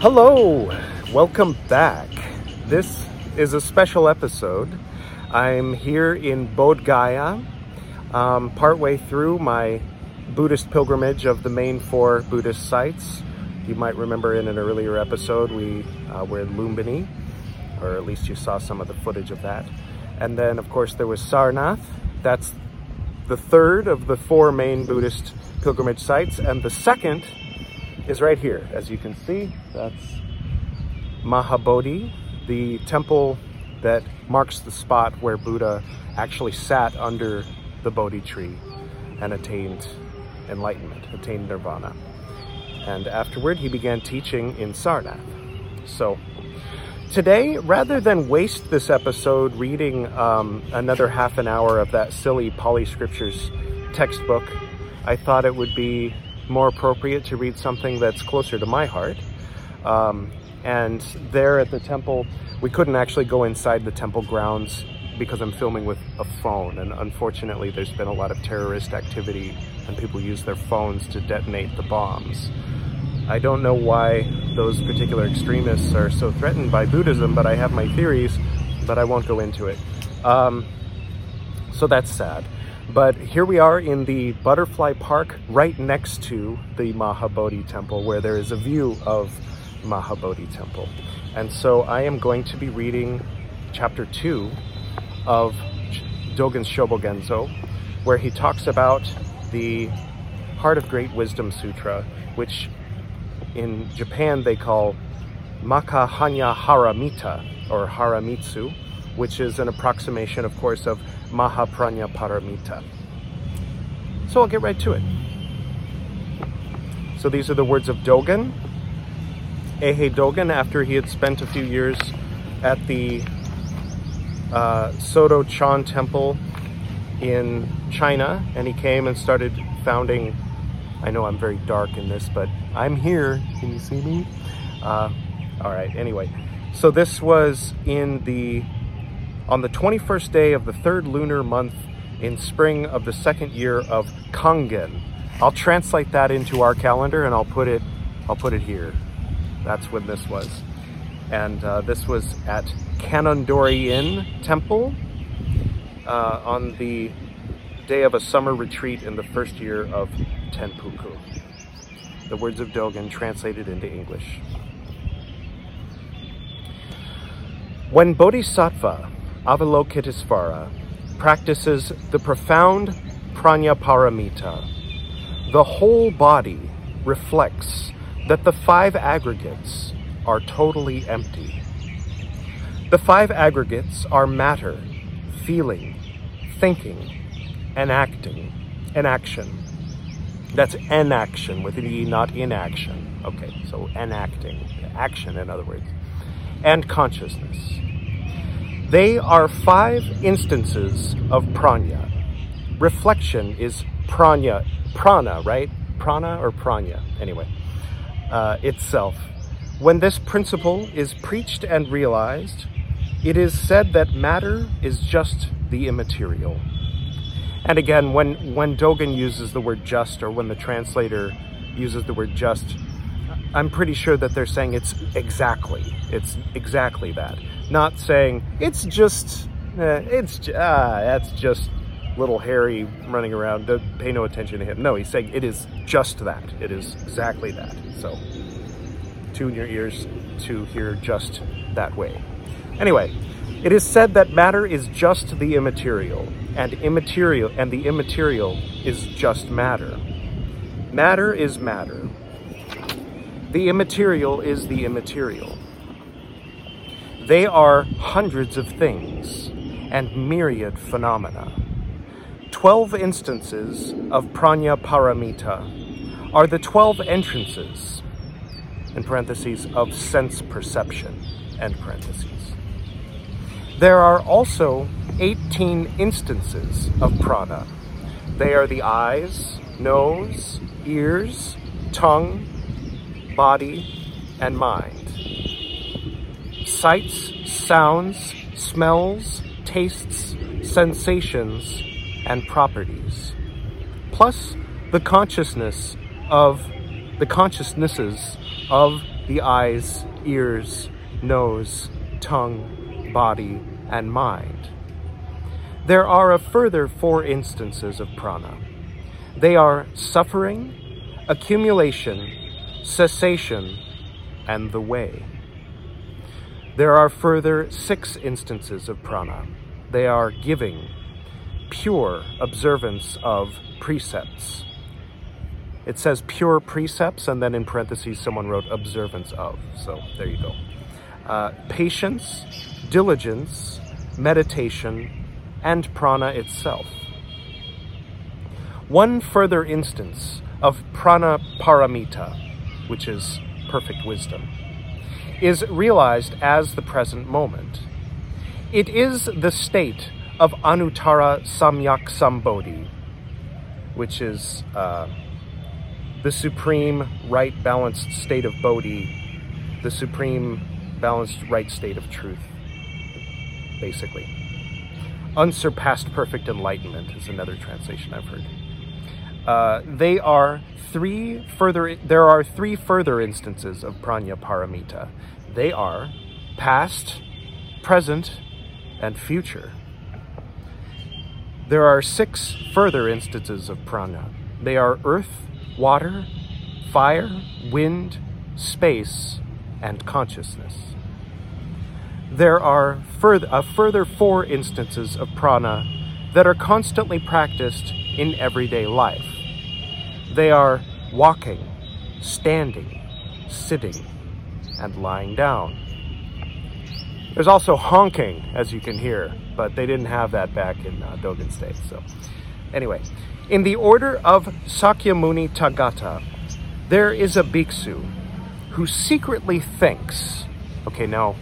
Hello, welcome back. This is a special episode. I'm here in Bodh Gaya, um, partway through my Buddhist pilgrimage of the main four Buddhist sites. You might remember in an earlier episode we uh, were in Lumbini, or at least you saw some of the footage of that. And then, of course, there was Sarnath. That's the third of the four main Buddhist pilgrimage sites, and the second is right here. As you can see, that's Mahabodhi, the temple that marks the spot where Buddha actually sat under the Bodhi tree and attained enlightenment, attained nirvana. And afterward, he began teaching in Sarnath. So, today, rather than waste this episode reading um, another half an hour of that silly Pali Scriptures textbook, I thought it would be more appropriate to read something that's closer to my heart. Um, and there at the temple, we couldn't actually go inside the temple grounds because I'm filming with a phone. And unfortunately, there's been a lot of terrorist activity and people use their phones to detonate the bombs. I don't know why those particular extremists are so threatened by Buddhism, but I have my theories, but I won't go into it. Um, so that's sad. But here we are in the butterfly park right next to the Mahabodhi temple where there is a view of Mahabodhi temple. And so I am going to be reading chapter 2 of Dogen's Shobogenzo where he talks about the Heart of Great Wisdom Sutra, which in Japan they call Makahanya Haramita or Haramitsu, which is an approximation, of course, of Mahaprajna Paramita. So I'll get right to it. So these are the words of Dogen. Eihei Dogen, after he had spent a few years at the uh, Soto Chan Temple in China, and he came and started founding. I know I'm very dark in this, but I'm here. Can you see me? Uh, all right. Anyway, so this was in the on the 21st day of the third lunar month in spring of the second year of Kangen. I'll translate that into our calendar and I'll put it I'll put it here. That's when this was. And uh, this was at Kanondori Inn Temple uh, on the day of a summer retreat in the first year of Tenpuku. The words of Dogen translated into English. When Bodhisattva Avalokitesvara practices the profound prajnaparamita. The whole body reflects that the five aggregates are totally empty. The five aggregates are matter, feeling, thinking, and acting, and action. That's enaction with an E, not inaction. Okay, so enacting, action in other words, and consciousness. They are five instances of prana. Reflection is prana, prana, right? Prana or prana, anyway, uh, itself. When this principle is preached and realized, it is said that matter is just the immaterial. And again, when, when Dogen uses the word just, or when the translator uses the word just, I'm pretty sure that they're saying it's exactly. It's exactly that not saying it's just eh, it's ah that's just little Harry running around. Don't pay no attention to him. No, he's saying it is just that. It is exactly that. So tune your ears to hear just that way. Anyway, it is said that matter is just the immaterial, and immaterial and the immaterial is just matter. Matter is matter. The immaterial is the immaterial. They are hundreds of things and myriad phenomena. Twelve instances of prajna paramita are the twelve entrances, in parentheses, of sense perception, end parentheses. There are also 18 instances of prana. They are the eyes, nose, ears, tongue, body, and mind sights, sounds, smells, tastes, sensations, and properties. Plus the consciousness of the consciousnesses of the eyes, ears, nose, tongue, body, and mind. There are a further four instances of prana. They are suffering, accumulation, cessation, and the way. There are further six instances of prana. They are giving, pure observance of precepts. It says pure precepts, and then in parentheses, someone wrote observance of. So there you go. Uh, patience, diligence, meditation, and prana itself. One further instance of prana paramita, which is perfect wisdom, is realized as the present moment. It is the state of Anuttara Samyak Sambodhi, which is uh, the supreme right balanced state of Bodhi, the supreme balanced right state of truth, basically. Unsurpassed perfect enlightenment is another translation I've heard. Uh, they are three further. There are three further instances of pranya paramita. They are past, present, and future. There are six further instances of prana. They are earth, water, fire, wind, space, and consciousness. There are further, a further four instances of prana that are constantly practiced in everyday life. They are walking, standing, sitting, and lying down. There's also honking, as you can hear, but they didn't have that back in uh, Dogen State. So, anyway, in the order of Sakyamuni Tathagata, there is a bhiksu who secretly thinks, okay, now,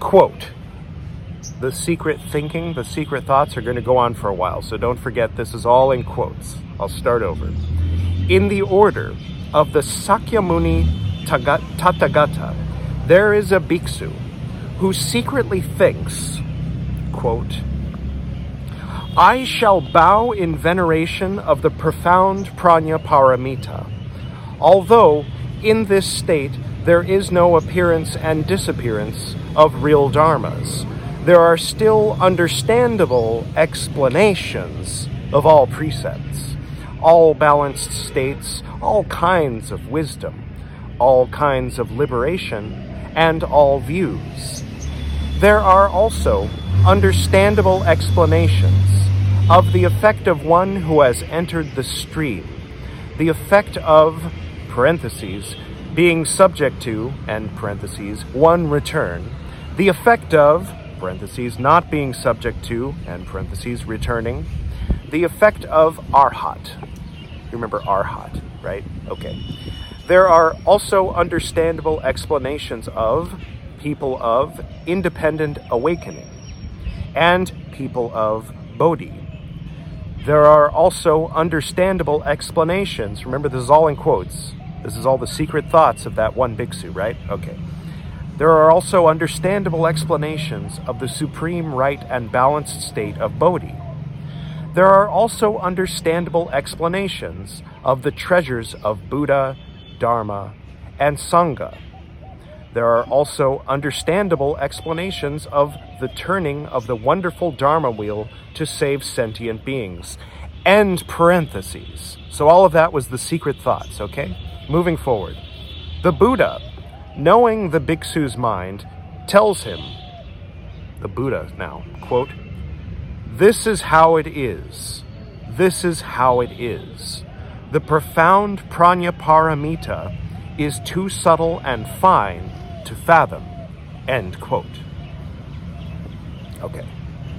quote, the secret thinking, the secret thoughts are going to go on for a while, so don't forget this is all in quotes. I'll start over. In the order of the Sakyamuni Tathagata, there is a bhiksu who secretly thinks, quote, I shall bow in veneration of the profound pranya paramita, although in this state there is no appearance and disappearance of real dharmas. There are still understandable explanations of all precepts, all balanced states, all kinds of wisdom, all kinds of liberation, and all views. There are also understandable explanations of the effect of one who has entered the stream, the effect of, parentheses, being subject to, and parentheses, one return, the effect of, parentheses, not being subject to, and parentheses, returning, the effect of arhat. You remember arhat, right? Okay. There are also understandable explanations of people of independent awakening and people of Bodhi. There are also understandable explanations. Remember, this is all in quotes. This is all the secret thoughts of that one bhiksu, right? Okay. There are also understandable explanations of the supreme right and balanced state of Bodhi. There are also understandable explanations of the treasures of Buddha, Dharma, and Sangha. There are also understandable explanations of the turning of the wonderful Dharma wheel to save sentient beings. End parentheses. So, all of that was the secret thoughts, okay? Moving forward. The Buddha knowing the bhiksu's mind, tells him, the Buddha now, quote, This is how it is. This is how it is. The profound paramita is too subtle and fine to fathom. End quote. Okay,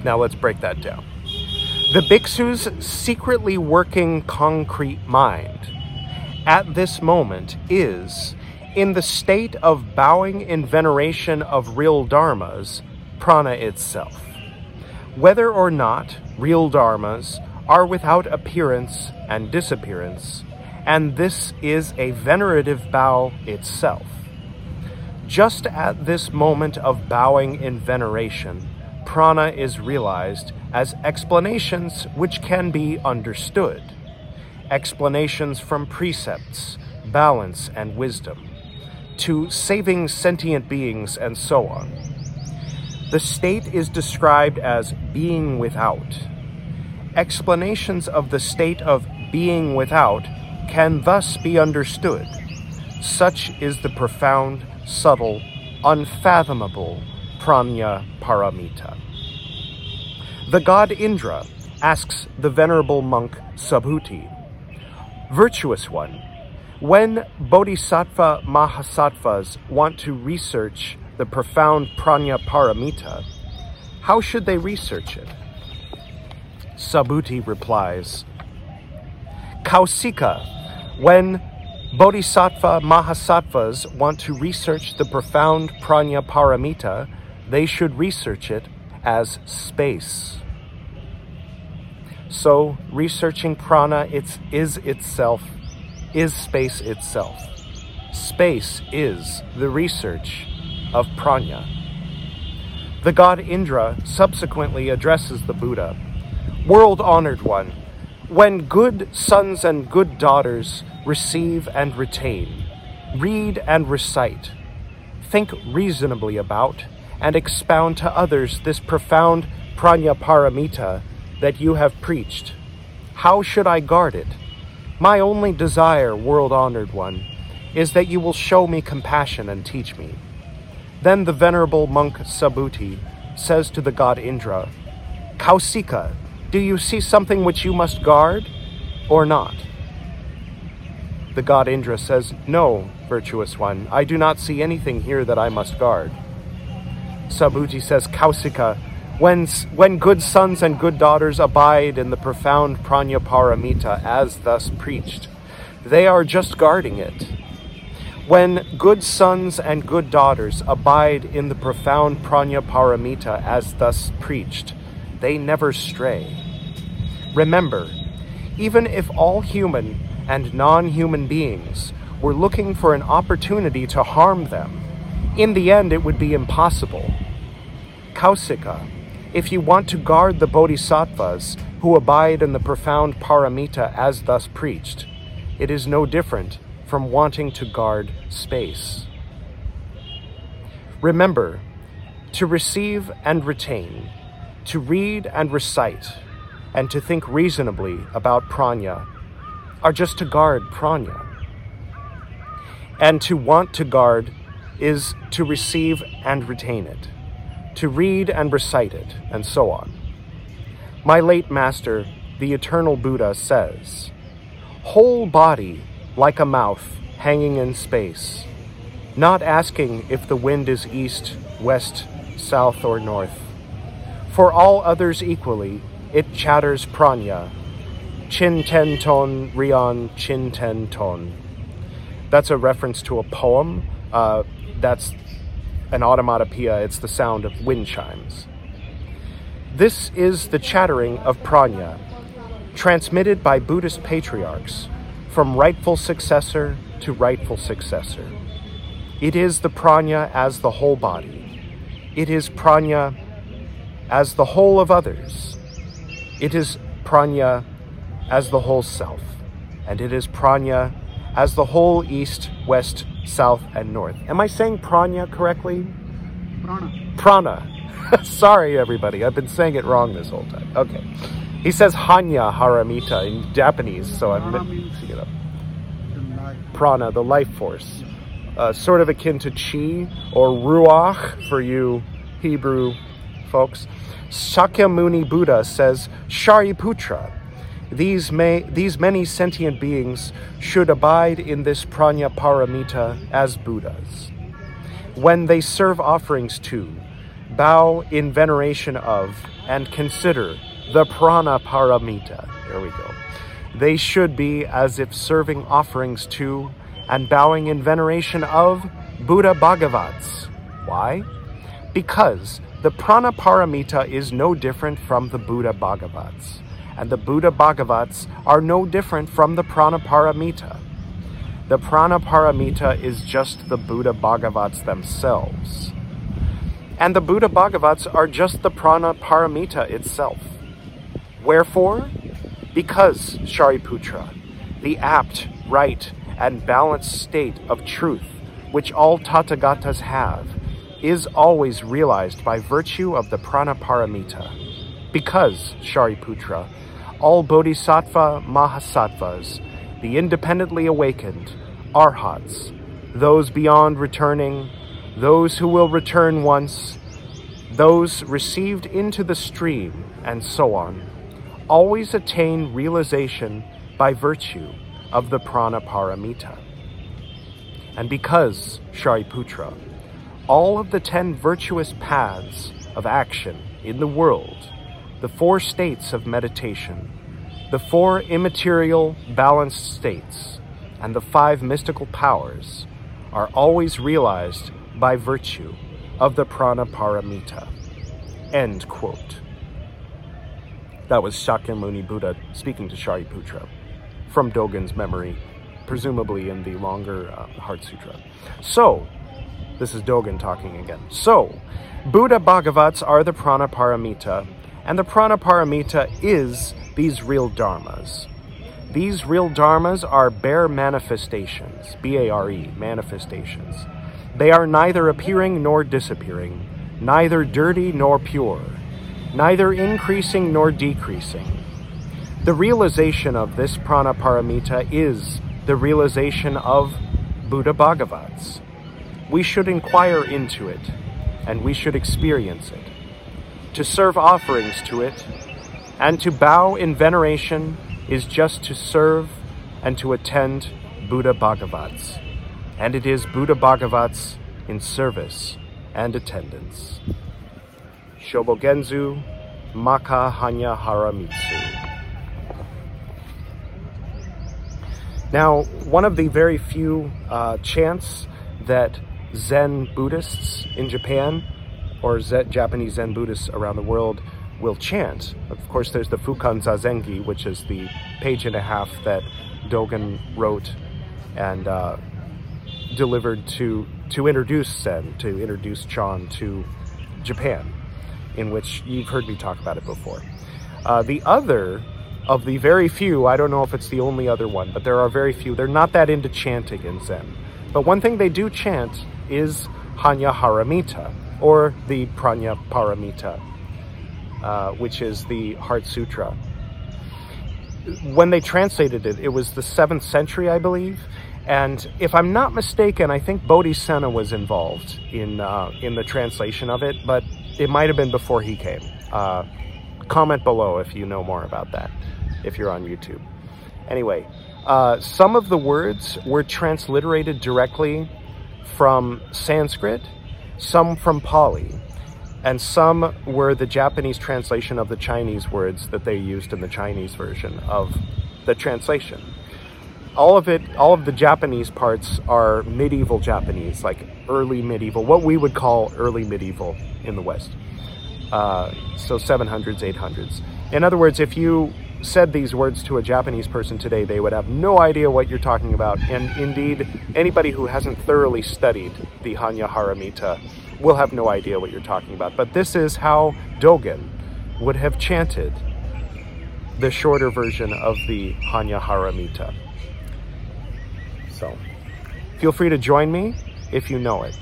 now let's break that down. The bhiksu's secretly working concrete mind at this moment is in the state of bowing in veneration of real dharmas, prana itself. Whether or not real dharmas are without appearance and disappearance, and this is a venerative bow itself. Just at this moment of bowing in veneration, prana is realized as explanations which can be understood, explanations from precepts, balance, and wisdom to saving sentient beings and so on. The state is described as being without. Explanations of the state of being without can thus be understood. Such is the profound, subtle, unfathomable pranya paramita. The god Indra asks the venerable monk Subhuti, Virtuous one, when bodhisattva mahasattvas want to research the profound pranya paramita, how should they research it? Subhuti replies, Kausika, when Bodhisattva Mahasattvas want to research the profound pranya paramita, they should research it as space. So, researching prana it's, is itself, is space itself. Space is the research of pranya. The god Indra subsequently addresses the Buddha World honored one, when good sons and good daughters receive and retain, read and recite, think reasonably about, and expound to others this profound pranya paramita that you have preached. How should I guard it? My only desire, world honored one, is that you will show me compassion and teach me. Then the venerable monk Subhuti says to the god Indra, Kausika, do you see something which you must guard or not? The god Indra says, No, virtuous one, I do not see anything here that I must guard. Subhuti says, Kausika, when, when good sons and good daughters abide in the profound Paramita as thus preached, they are just guarding it. When good sons and good daughters abide in the profound Paramita as thus preached, they never stray. Remember, even if all human and non human beings were looking for an opportunity to harm them, in the end it would be impossible. Kausika, if you want to guard the bodhisattvas who abide in the profound paramita as thus preached, it is no different from wanting to guard space. Remember, to receive and retain, to read and recite, and to think reasonably about pranya are just to guard pranya. And to want to guard is to receive and retain it, to read and recite it, and so on. My late master, the eternal Buddha, says, Whole body like a mouth hanging in space, not asking if the wind is east, west, south, or north. For all others equally, it chatters pranya. Chin ten ton, rion chin ten ton. That's a reference to a poem. Uh, that's an automatopoeia. It's the sound of wind chimes. This is the chattering of pranya, transmitted by Buddhist patriarchs from rightful successor to rightful successor. It is the pranya as the whole body. It is pranya as the whole of others. It is pranya as the whole self, and it is pranya as the whole east, west, south, and north. Am I saying pranya correctly? Prana. Prana. Sorry, everybody. I've been saying it wrong this whole time. Okay. He says hanya haramita in Japanese, so I'm mixing it up. Prana, the life force. Uh, sort of akin to chi or ruach for you Hebrew folks. Shakyamuni Buddha says, Shariputra, these, may, these many sentient beings should abide in this pranya paramita as Buddhas. When they serve offerings to, bow in veneration of, and consider the prana paramita. There we go. They should be as if serving offerings to and bowing in veneration of Buddha Bhagavats. Why? Because the Prana Paramita is no different from the Buddha Bhagavats, and the Buddha Bhagavats are no different from the Prana Paramita. The Prana Paramita is just the Buddha Bhagavats themselves. And the Buddha Bhagavats are just the Prana Paramita itself. Wherefore? Because, Shariputra, the apt, right, and balanced state of truth which all Tathagatas have, is always realized by virtue of the Pranaparamita. Because, Shariputra, all Bodhisattva Mahasattvas, the independently awakened, Arhats, those beyond returning, those who will return once, those received into the stream, and so on, always attain realization by virtue of the prana paramita. And because, Shariputra, all of the ten virtuous paths of action in the world, the four states of meditation, the four immaterial balanced states, and the five mystical powers are always realized by virtue of the prana paramita. End quote. That was Shakyamuni Buddha speaking to Shariputra from Dogen's memory, presumably in the longer uh, Heart Sutra. So, this is Dogen talking again. So, Buddha Bhagavats are the prana paramita, and the prana paramita is these real dharmas. These real dharmas are bare manifestations, B A R E, manifestations. They are neither appearing nor disappearing, neither dirty nor pure, neither increasing nor decreasing. The realization of this prana paramita is the realization of Buddha Bhagavats. We should inquire into it, and we should experience it. To serve offerings to it, and to bow in veneration is just to serve and to attend Buddha Bhagavats. And it is Buddha Bhagavats in service and attendance. Shobogenzo Maka Hanya Haramitsu. Now, one of the very few uh, chants that Zen Buddhists in Japan or Zen, Japanese Zen Buddhists around the world will chant. Of course, there's the Fukan Zazengi, which is the page and a half that Dogen wrote and uh, delivered to to introduce Zen, to introduce Chan to Japan, in which you've heard me talk about it before. Uh, the other of the very few, I don't know if it's the only other one, but there are very few. They're not that into chanting in Zen. But one thing they do chant is Hanya Haramita, or the Pranya Paramita, uh, which is the Heart Sutra. When they translated it, it was the seventh century, I believe. And if I'm not mistaken, I think Bodhisattva was involved in uh, in the translation of it, but it might have been before he came. Uh, comment below if you know more about that, if you're on YouTube. Anyway, uh, some of the words were transliterated directly from Sanskrit, some from Pali and some were the Japanese translation of the Chinese words that they used in the Chinese version of the translation. All of it, all of the Japanese parts are medieval Japanese, like early medieval, what we would call early medieval in the West. Uh, so 700s, 800s. In other words, if you said these words to a Japanese person today, they would have no idea what you're talking about. And indeed, anybody who hasn't thoroughly studied the Hanya Haramita will have no idea what you're talking about. But this is how Dogen would have chanted the shorter version of the Hanya Haramita. So, feel free to join me if you know it.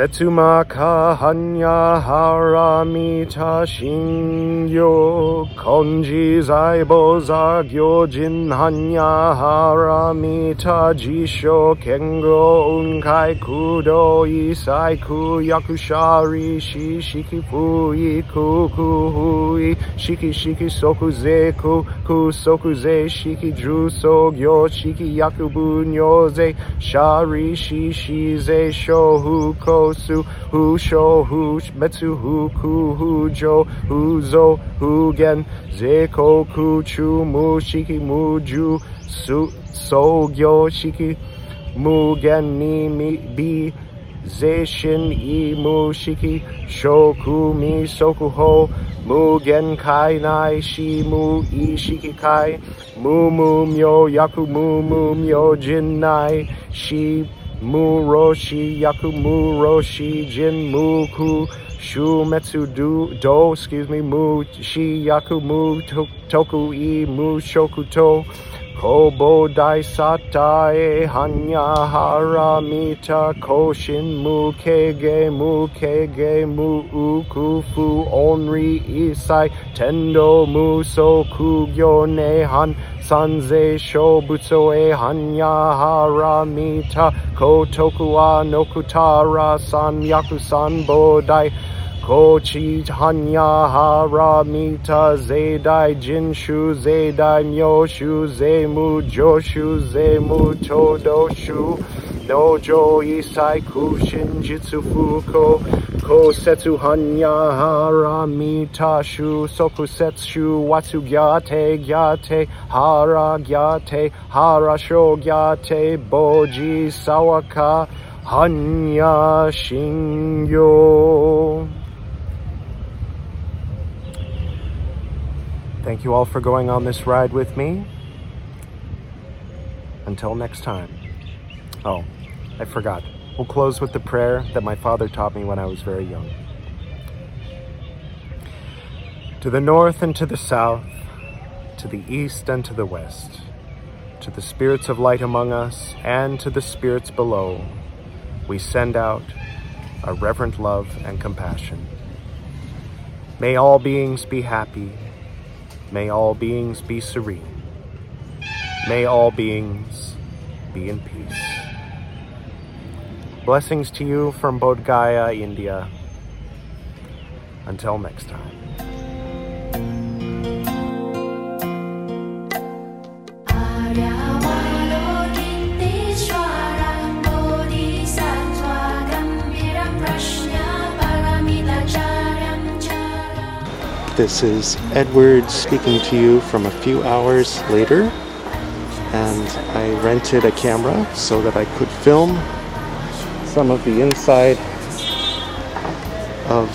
Setsumaka hanya haramita shinyo konji zaibo zagyo jin hanya haramita jisho kengo unkai kudo isai ku yakushari shi ku ku hui shiki shiki soku ze ku ku soku ze shiki ju gyo shiki yakubu nyoze shari shi shi ze shohu ko su hu sho hu metsu hu ku hu jo hu zo hu gen ze ko ku chu mu shiki mu ju su so gyo shiki mu gen ni mi bi ze shin i mu shiki shoku mi soku ho mu gen kai nai shi mu i shiki kai mu mu myo yaku mu mu myo jin nai shi mu roshi yaku mu roshi jin mu ku shu metsu do do excuse me mu shi yaku mu to, toku i mu shoku to Kobo dai satae hanya haramita koshin mu kege mu kege mu ukufu onri isai tendo mu so kugyo nehan sanze shobutsu e hanya haramita kotoku wa nokutara san yaku san bodai Kochi Hanya Haramita Zeidai Jinshu Zeidai Myoshu Zemu Joshu Zemu Todoshu Nojo Isai Kushin Jitsu Fuko Kosetsu Hanya Haramita Shu Sokusetsu Watsu Gyate Gyate Hara Gyate Harasho Gyate Boji Sawaka Hanya Shingyo. Thank you all for going on this ride with me. Until next time. Oh, I forgot. We'll close with the prayer that my father taught me when I was very young. To the north and to the south, to the east and to the west, to the spirits of light among us and to the spirits below, we send out a reverent love and compassion. May all beings be happy May all beings be serene. May all beings be in peace. Blessings to you from Bodh Gaya, India. Until next time. This is Edward speaking to you from a few hours later. And I rented a camera so that I could film some of the inside of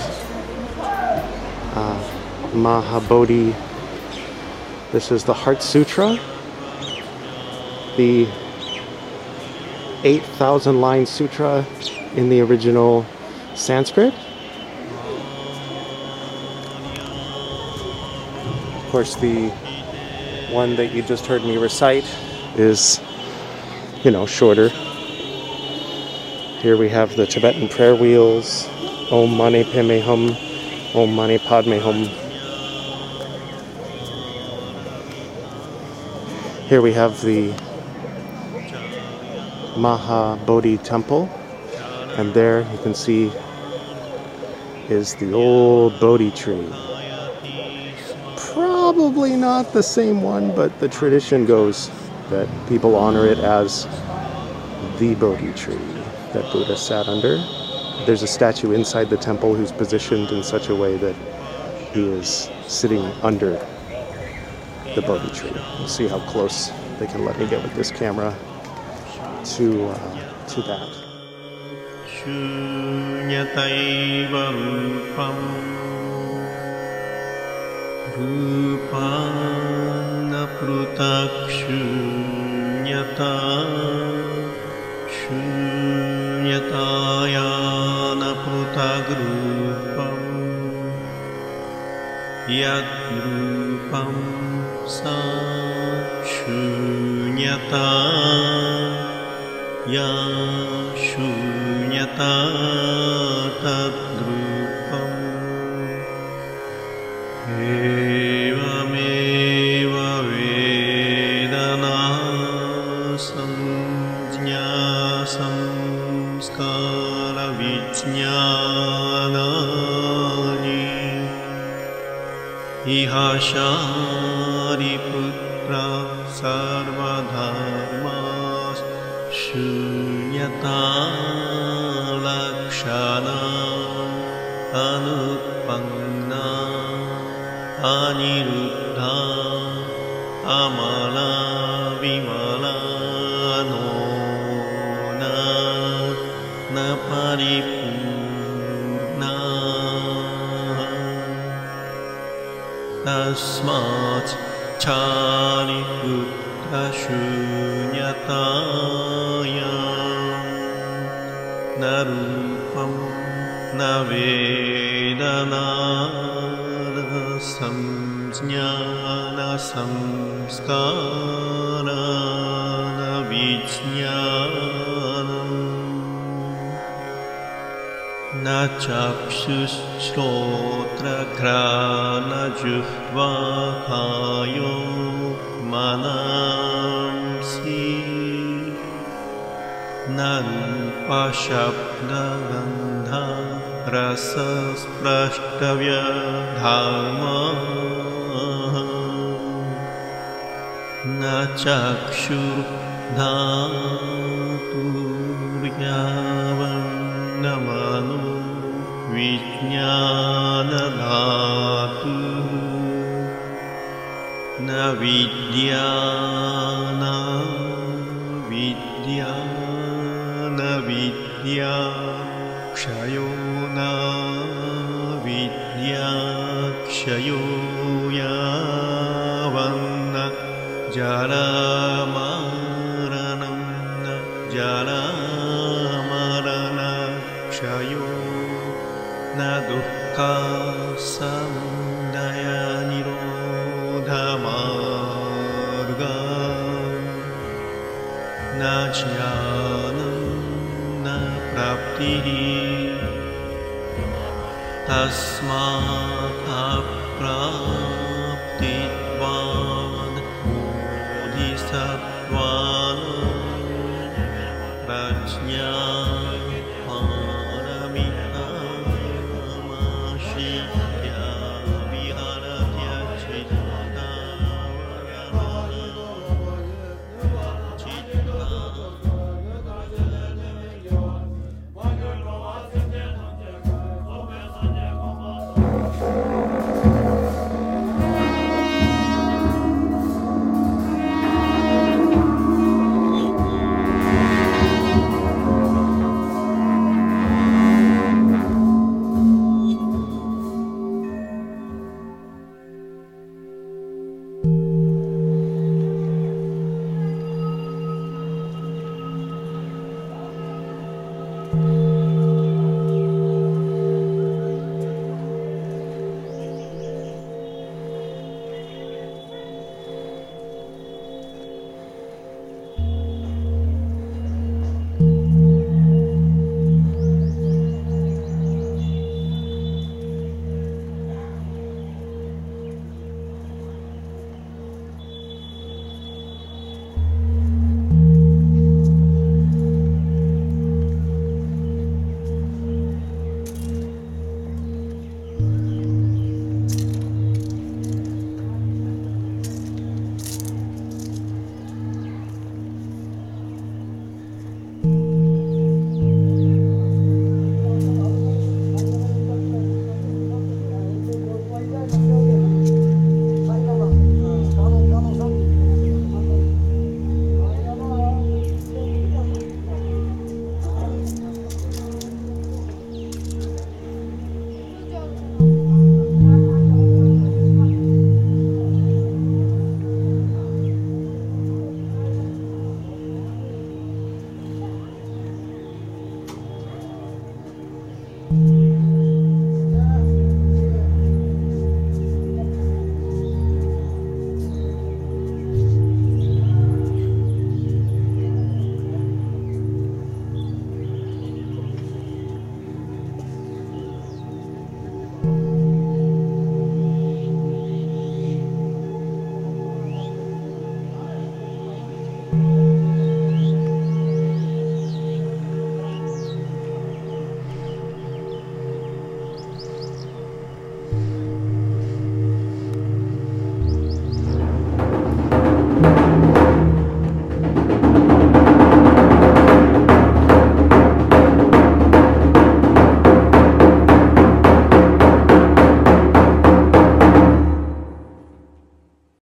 uh, Mahabodhi. This is the Heart Sutra, the 8,000 line sutra in the original Sanskrit. Course, the one that you just heard me recite is, you know, shorter. Here we have the Tibetan prayer wheels. Om Mani Padme Hum. Om Mani Padme Hum. Here we have the Mahabodhi temple. And there you can see is the old Bodhi tree. Probably not the same one, but the tradition goes that people honor it as the Bodhi tree that Buddha sat under. There's a statue inside the temple who's positioned in such a way that he is sitting under the Bodhi tree. We'll see how close they can let me get with this camera to uh, to that. रूपम् रूपान्न पृथक् शून्यता न शून्यता या शून्यता तद्रूपम्। एवमेव न वेदनासंज्ञानसंस्कारविज्ञ न चक्षुश्रोत्रघ्रानजुह्वाकायो मनांसि न पशब्दगन्धा रसस्पृष्टव्यधामा न चक्षुर्धातुर्यावन्नमनो विज्ञानधातु। न विद्या न विद्या विद्या क्षयो न विद्या क्षयो